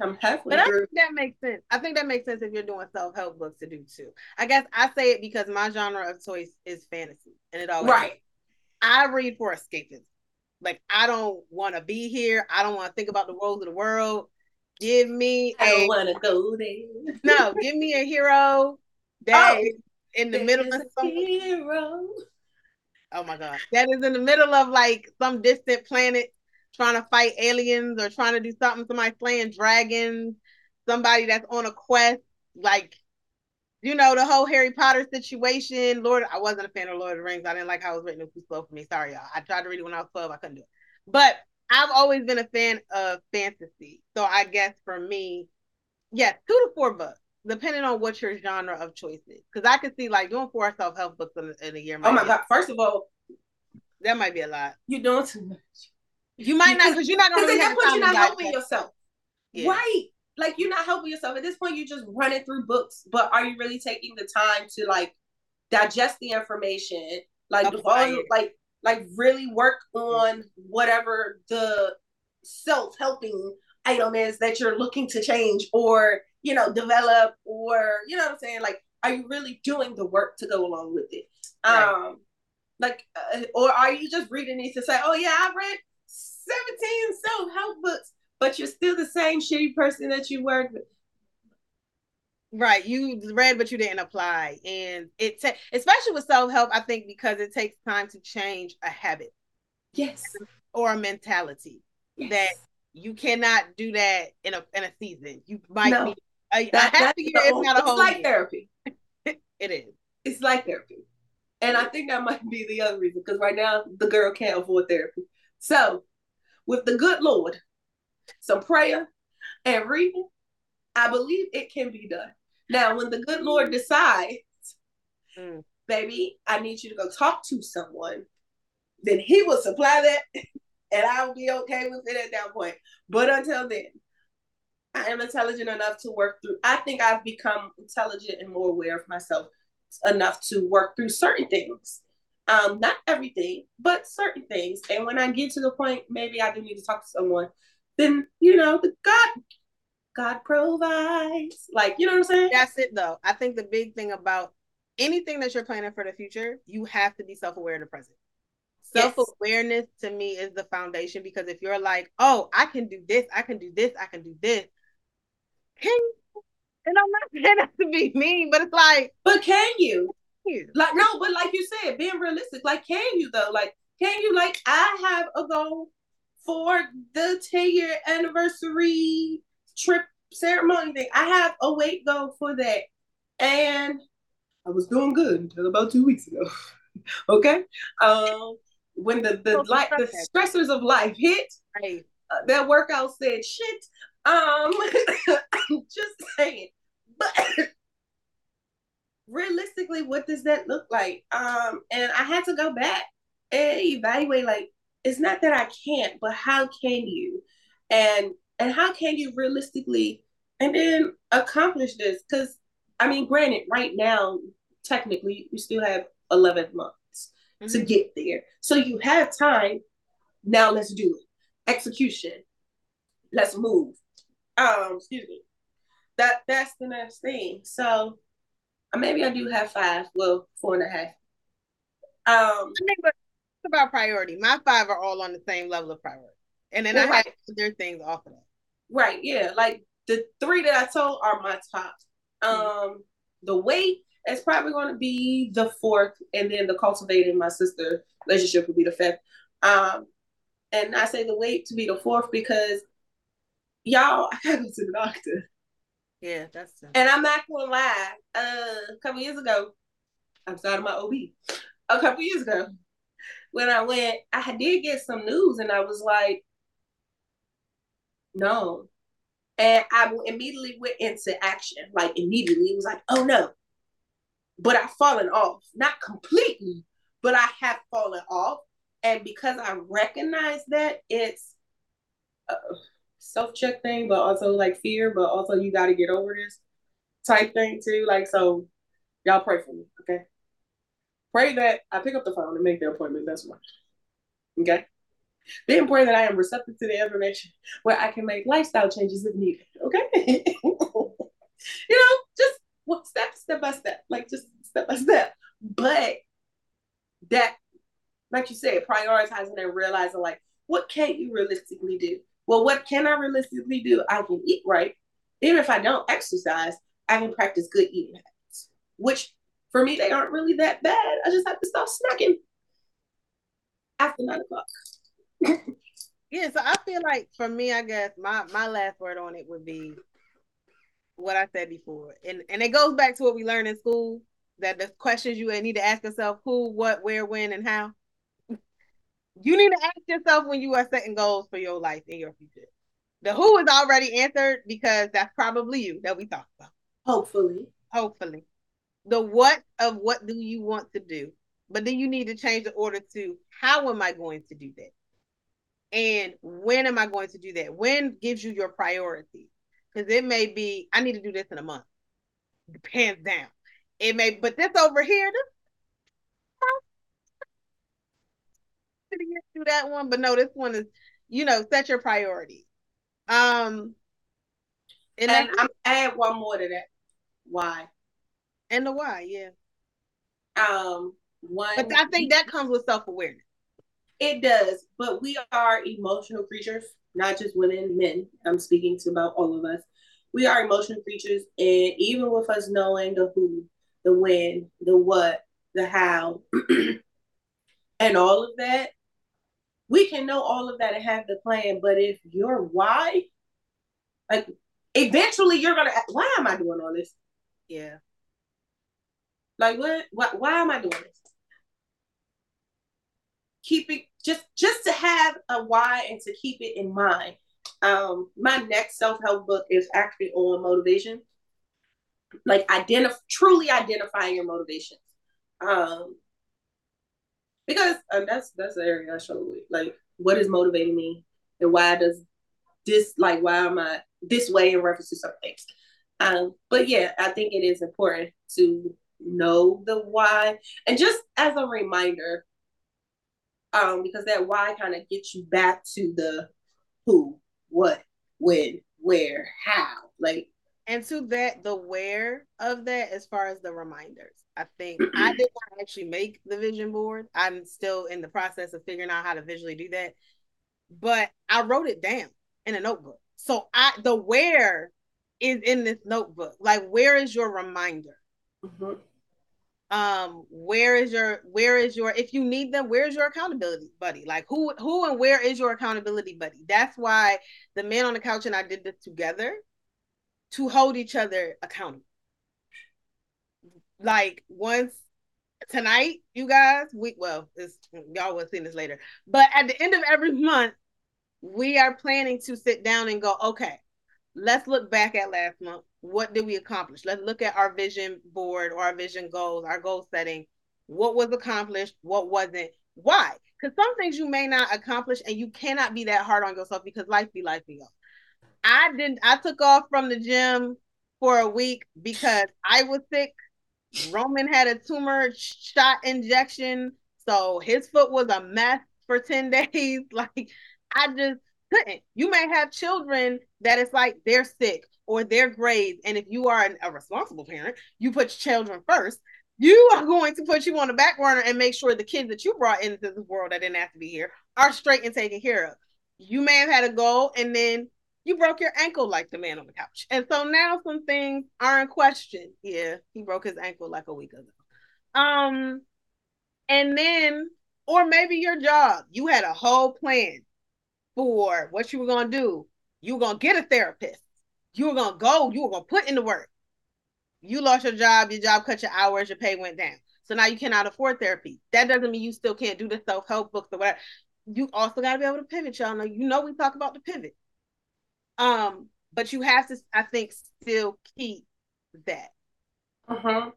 I'm halfway but I think that makes sense. I think that makes sense if you're doing self help books to do two. I guess I say it because my genre of choice is fantasy, and it always right. Is. I read for escapism. Like I don't want to be here. I don't want to think about the woes of the world. Give me. I want to go there. No, give me a hero that oh, in the middle of some hero. Oh my god, that is in the middle of like some distant planet trying to fight aliens or trying to do something. Somebody playing dragons. Somebody that's on a quest. Like you know, the whole Harry Potter situation. Lord, I wasn't a fan of Lord of the Rings. I didn't like how it was written. It was too slow for me. Sorry, y'all. I tried to read it when I was 12. I couldn't do it. But I've always been a fan of fantasy. So I guess for me, yes, yeah, two to four books, depending on what your genre of choice is. Because I could see like doing four self help books in, in, a year. Oh my God. First of all, that might be a lot. You're doing too much. You might not, because you're not going to have point, you're not helping yourself. Yeah. Right like you're not helping yourself at this point you're just running through books but are you really taking the time to like digest the information like all, like like really work on whatever the self-helping item is that you're looking to change or you know develop or you know what i'm saying like are you really doing the work to go along with it right. um like uh, or are you just reading these to say oh yeah i read 17 self-help books but you're still the same shitty person that you were. Right, you read, but you didn't apply, and it ta- especially with self help. I think because it takes time to change a habit, yes, or a mentality yes. that you cannot do that in a in a season. You might no. need a, that, a half a year, if not a whole. It's like year. therapy. it is. It's like therapy, and I think that might be the other reason because right now the girl can't afford therapy. So, with the good Lord, some prayer, and reading, I believe it can be done. Now, when the good Lord decides, mm. baby, I need you to go talk to someone, then He will supply that, and I will be okay with it at that point. But until then, I am intelligent enough to work through. I think I've become intelligent and more aware of myself enough to work through certain things. Um, not everything, but certain things. And when I get to the point, maybe I do need to talk to someone then you know the God God provides. Like, you know what I'm saying? That's it though. I think the big thing about anything that you're planning for the future, you have to be self-aware of the present. Self-awareness yes. to me is the foundation because if you're like, oh, I can do this, I can do this, I can do this, can you? And I'm not saying that to be mean, but it's like, but can you? Can you? Like no, but like you said, being realistic, like can you though? Like can you? Like I have a goal for the 10 year anniversary trip ceremony thing. I have a weight goal for that. And I was doing good until about two weeks ago. okay. Um, when the the like the stressors of life hit, right. uh, that workout said shit. Um, just saying. But realistically, what does that look like? Um, and I had to go back and evaluate like it's not that I can't, but how can you? And and how can you realistically and then accomplish this? Because I mean, granted, right now, technically, you still have 11 months mm-hmm. to get there. So you have time. Now let's do it. Execution. Let's move. Um, excuse me. That that's the next thing. So maybe I do have five. Well, four and a half. Um, I mean, but about priority. My five are all on the same level of priority. And then I have other things off of that. Right, yeah. Like the three that I told are my top. Um, the weight is probably going to be the fourth, and then the cultivating my sister relationship will be the fifth. Um, and I say the weight to be the fourth because y'all, I gotta go to the doctor. Yeah, that's. And I'm not gonna lie. Uh, a couple years ago, I'm starting my OB. A couple years ago, when I went, I did get some news, and I was like, no. And I immediately went into action. Like immediately, it was like, oh no. But I've fallen off, not completely, but I have fallen off. And because I recognize that it's a self check thing, but also like fear, but also you got to get over this type thing too. Like, so y'all pray for me, okay? Pray that I pick up the phone and make the appointment. That's one. Okay. Then pray that I am receptive to the information where I can make lifestyle changes if needed. Okay. you know, just one step, step by step, like just step by step. But that like you said, prioritizing and realizing like what can't you realistically do? Well, what can I realistically do? I can eat right. Even if I don't exercise, I can practice good eating habits, which for me, they aren't really that bad. I just have to stop snacking after nine o'clock. Yeah, so I feel like for me, I guess my my last word on it would be what I said before, and and it goes back to what we learned in school that the questions you need to ask yourself: who, what, where, when, and how you need to ask yourself when you are setting goals for your life and your future. The who is already answered because that's probably you that we talked about. Hopefully. Hopefully. The what of what do you want to do? But then you need to change the order to how am I going to do that? And when am I going to do that? When gives you your priority? Because it may be, I need to do this in a month. Hands down. It may, but this over here, this through that one, but no, this one is, you know, set your priority. Um, and, and I'm add one more to that. Why? And the why, yeah. Um, one. But I think that comes with self awareness. It does, but we are emotional creatures, not just women, men. I'm speaking to about all of us. We are emotional creatures, and even with us knowing the who, the when, the what, the how, and all of that, we can know all of that and have the plan, but if your why, like eventually you're gonna why am I doing all this? Yeah. Like what why, why am I doing this? Keep it just just to have a why and to keep it in mind. Um, my next self-help book is actually on motivation. Like identify truly identifying your motivations. Um, because um, that's that's the area I struggle with. Like, what is motivating me, and why does this like why am I this way in reference to some things? Um, but yeah, I think it is important to know the why, and just as a reminder, um, because that why kind of gets you back to the who, what, when, where, how, like and to that the where of that as far as the reminders. I think i did not actually make the vision board. I'm still in the process of figuring out how to visually do that. But i wrote it down in a notebook. So i the where is in this notebook. Like where is your reminder? Mm-hmm. Um where is your where is your if you need them where's your accountability buddy like who who and where is your accountability buddy that's why the man on the couch and i did this together to hold each other accountable. Like once tonight, you guys, we well, y'all will see this later. But at the end of every month, we are planning to sit down and go, okay, let's look back at last month. What did we accomplish? Let's look at our vision board or our vision goals, our goal setting. What was accomplished? What wasn't? Why? Because some things you may not accomplish and you cannot be that hard on yourself because life be life be. I didn't. I took off from the gym for a week because I was sick. Roman had a tumor shot injection, so his foot was a mess for ten days. Like I just couldn't. You may have children that it's like they're sick or they're grades, and if you are an, a responsible parent, you put children first. You are going to put you on the back burner and make sure the kids that you brought into the world that didn't have to be here are straight and taken care of. You may have had a goal, and then You broke your ankle like the man on the couch. And so now some things are in question. Yeah, he broke his ankle like a week ago. Um, and then, or maybe your job, you had a whole plan for what you were gonna do. You were gonna get a therapist. You were gonna go, you were gonna put in the work. You lost your job, your job cut your hours, your pay went down. So now you cannot afford therapy. That doesn't mean you still can't do the self-help books or whatever. You also gotta be able to pivot, y'all. Know you know we talk about the pivot. Um, but you have to, I think, still keep that. Uh-huh.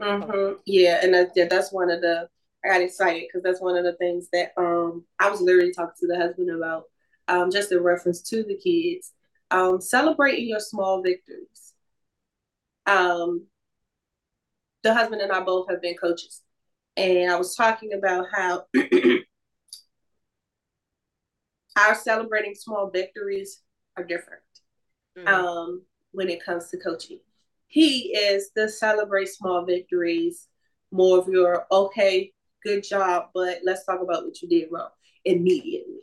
Uh-huh. Yeah, and that's yeah, that's one of the I got excited because that's one of the things that um I was literally talking to the husband about, um, just in reference to the kids. Um, celebrating your small victories. Um, the husband and I both have been coaches, and I was talking about how our celebrating small victories are different mm-hmm. um, when it comes to coaching. He is the celebrate small victories, more of your okay, good job, but let's talk about what you did wrong immediately.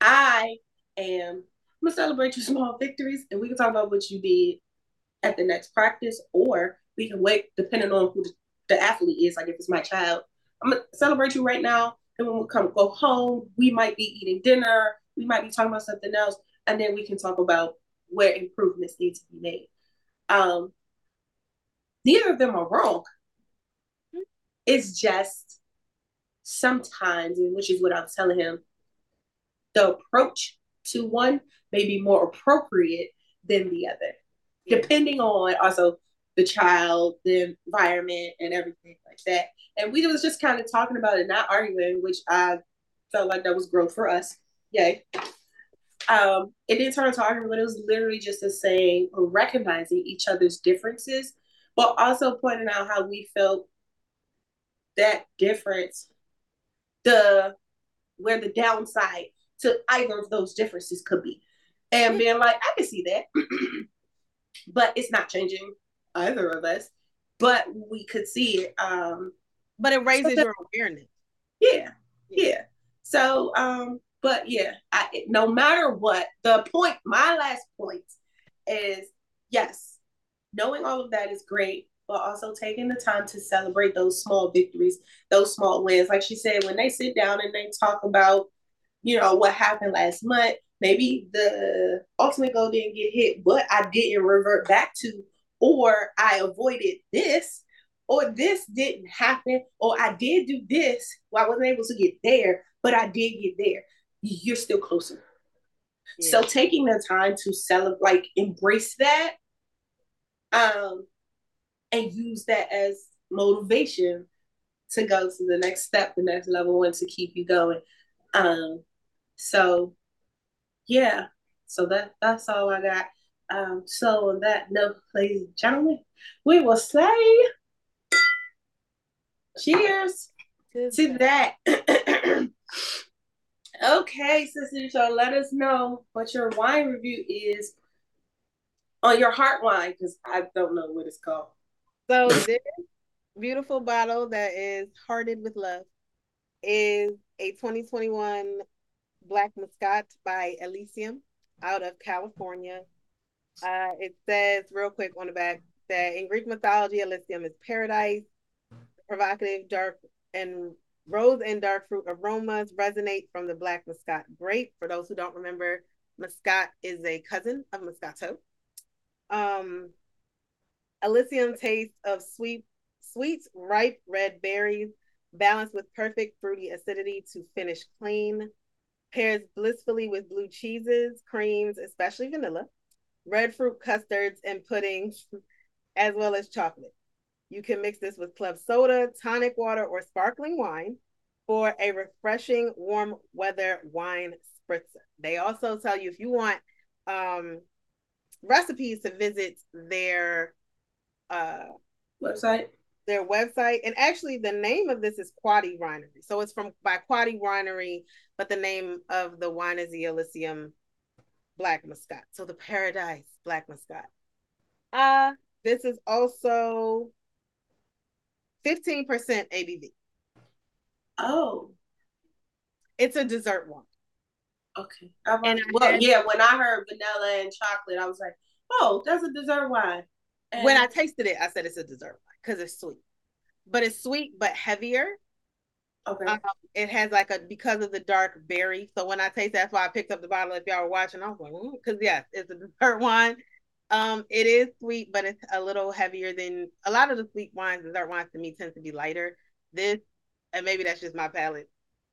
I am I'm gonna celebrate your small victories and we can talk about what you did at the next practice, or we can wait depending on who the, athlete is. Like if it's my child, I'm gonna celebrate you right now. And when we come go home, we might be eating dinner, we might be talking about something else, and then we can talk about where improvements need to be made. Um, neither of them are wrong. It's just sometimes, which is what I was telling him, the approach to one may be more appropriate than the other, depending on also the child, the environment, and everything like that. And we was just kind of talking about it, not arguing, which I felt like that was growth for us. Yay. Um, it didn't turn into argument, but it was literally just a saying or recognizing each other's differences, but also pointing out how we felt that difference, the where the downside to either of those differences could be. And being like, I can see that. but it's not changing either of us. But we could see it. Um, but it raises so your awareness. Yeah. Yeah. So um, but yeah, I, no matter what, the point, my last point is yes, knowing all of that is great, but also taking the time to celebrate those small victories, those small wins. Like she said, when they sit down and they talk about, you know, what happened last month, maybe the ultimate goal didn't get hit, but I didn't revert back to, or I avoided this, or this didn't happen, or I did do this, well, I wasn't able to get there, but I did get there. You're still closer. Yeah. So taking the time to celebrate, like embrace that, um, and use that as motivation to go to the next step, the next level, and to keep you going. Um, so yeah, so that that's all I got. Um, so on that note, ladies and gentlemen, we will say cheers Good to that. okay, sister, so let us know what your wine review is on your heart wine, because I don't know what it's called. So this beautiful bottle that is hearted with love is a 2021 Black Muscat by Elysium out of California. Uh, it says real quick on the back that in Greek mythology, Elysium is paradise. Provocative, dark, and rose and dark fruit aromas resonate from the Black Muscat grape. For those who don't remember, Muscat is a cousin of Moscato. Um, Elysium taste of sweet, sweet, ripe red berries, balanced with perfect fruity acidity to finish clean. Pairs blissfully with blue cheeses, creams, especially vanilla, red fruit custards, and puddings, as well as chocolate. You can mix this with club soda, tonic water, or sparkling wine for a refreshing warm weather wine spritzer. They also tell you if you want um, recipes to visit their uh, website. Their website, and actually, the name of this is Quady Winery. So it's from by Quady Winery, but the name of the wine is the Elysium Black Muscat. So the Paradise Black Muscat. Uh, this is also 15% ABV. Oh. It's a dessert wine. Okay. and well, had, yeah, when I heard vanilla and chocolate, I was like, oh, that's a dessert wine. And when I tasted it, I said it's a dessert wine because it's sweet, but it's sweet but heavier. Okay. Um, it has like a because of the dark berry. So when I taste, that's why I picked up the bottle. If y'all were watching, I was like, because yes, it's a dessert wine. Um, it is sweet, but it's a little heavier than a lot of the sweet wines. Dessert wines to me tend to be lighter. This, and maybe that's just my palate,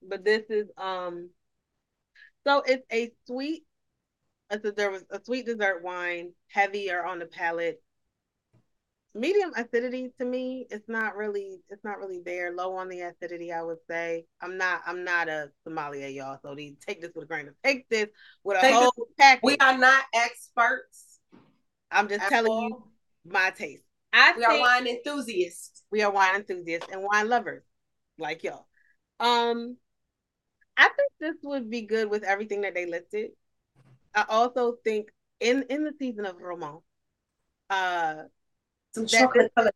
but this is um. So it's a sweet. So there was a sweet dessert wine, heavier on the palate. Medium acidity to me, it's not really, it's not really there. Low on the acidity, I would say. I'm not, I'm not a sommelier, y'all. So these, take this with a grain of take this with a take whole this, package. We are not experts I'm just telling all. you my taste. I we are wine enthusiasts. We are wine enthusiasts and wine lovers, like y'all. Um, I think this would be good with everything that they listed. I also think in in the season of Romans, uh, some chocolate colored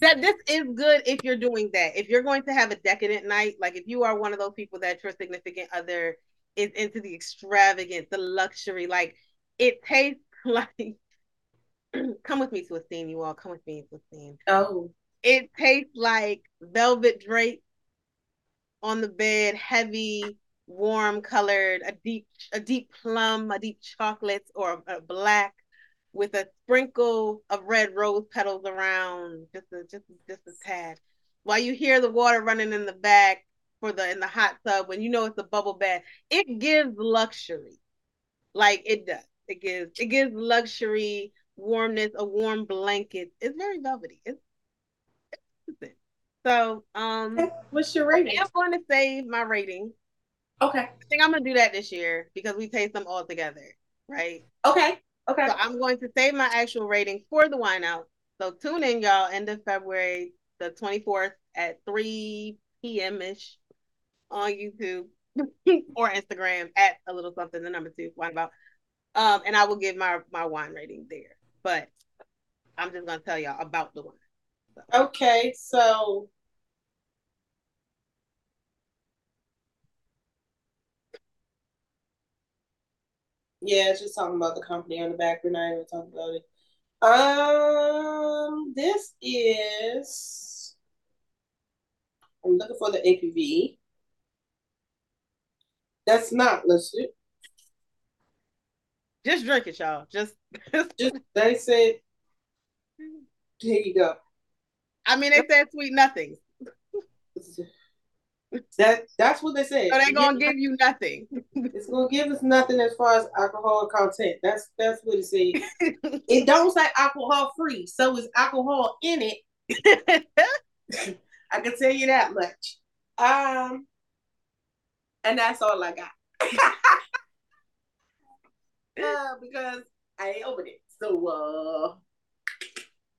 that this is good if you're doing that. If you're going to have a decadent night, like if you are one of those people that your significant other is into the extravagant, the luxury, like it tastes like come with me to a scene, you all. Come with me to a scene. Oh. It tastes like velvet drape on the bed, heavy, warm colored, a deep, a deep plum, a deep chocolate, or a, a black with a sprinkle of red rose petals around, just a just just a tad. While you hear the water running in the back for the in the hot tub, when you know it's a bubble bath, it gives luxury, like it does. It gives it gives luxury, warmness, a warm blanket. It's very velvety. It's, it's so um what's your rating? I'm going to save my rating. Okay. I think I'm gonna do that this year because we taste them all together, right? Okay. Okay. So I'm going to save my actual rating for the wine out. So tune in, y'all, end of February, the 24th at 3 p.m. ish on YouTube or Instagram at a little something, the number two, wine about. Um, and I will give my my wine rating there. But I'm just gonna tell y'all about the wine. So. Okay, so Yeah, it's just talking about the company on the back. We're not even talking about it. Um, this is. I'm looking for the ABV. That's not listed. Just drink it, y'all. Just, just they said, here you go. I mean, they said sweet nothing. That that's what they said. So they're gonna give you nothing. It's gonna give us nothing as far as alcohol content. That's that's what it said. it don't say alcohol free, so it's alcohol in it. I can tell you that much. Um, and that's all I got. uh, because I ain't opened it. So uh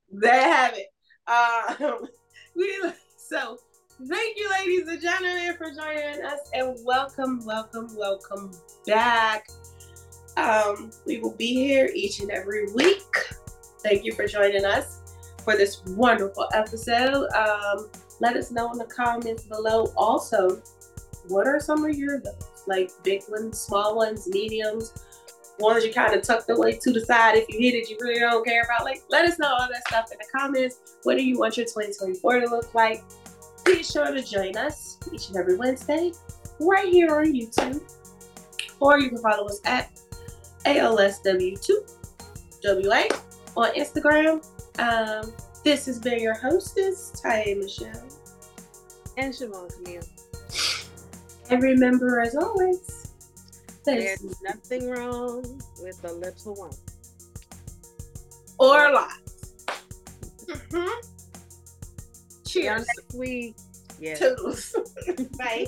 there have it. Um we so thank you ladies and gentlemen for joining us and welcome, welcome, welcome back. Um, we will be here each and every week. Thank you for joining us for this wonderful episode. Um, let us know in the comments below also what are some of your like big ones, small ones, mediums ones you kind of tucked away to the side. If you hit it, you really don't care about. Like, let us know all that stuff in the comments. What do you want your 2024 to look like? Be sure to join us each and every Wednesday right here on YouTube. Or you can follow us at ALS2WA on Instagram. Um, this has been your hostess, Ty Michelle. And Siobhan Camille. And remember, as always, there's nothing wrong with the lips of one. Or a lot. Mm-hmm. Cheers. Next week. Yeah. Toodles. Bye.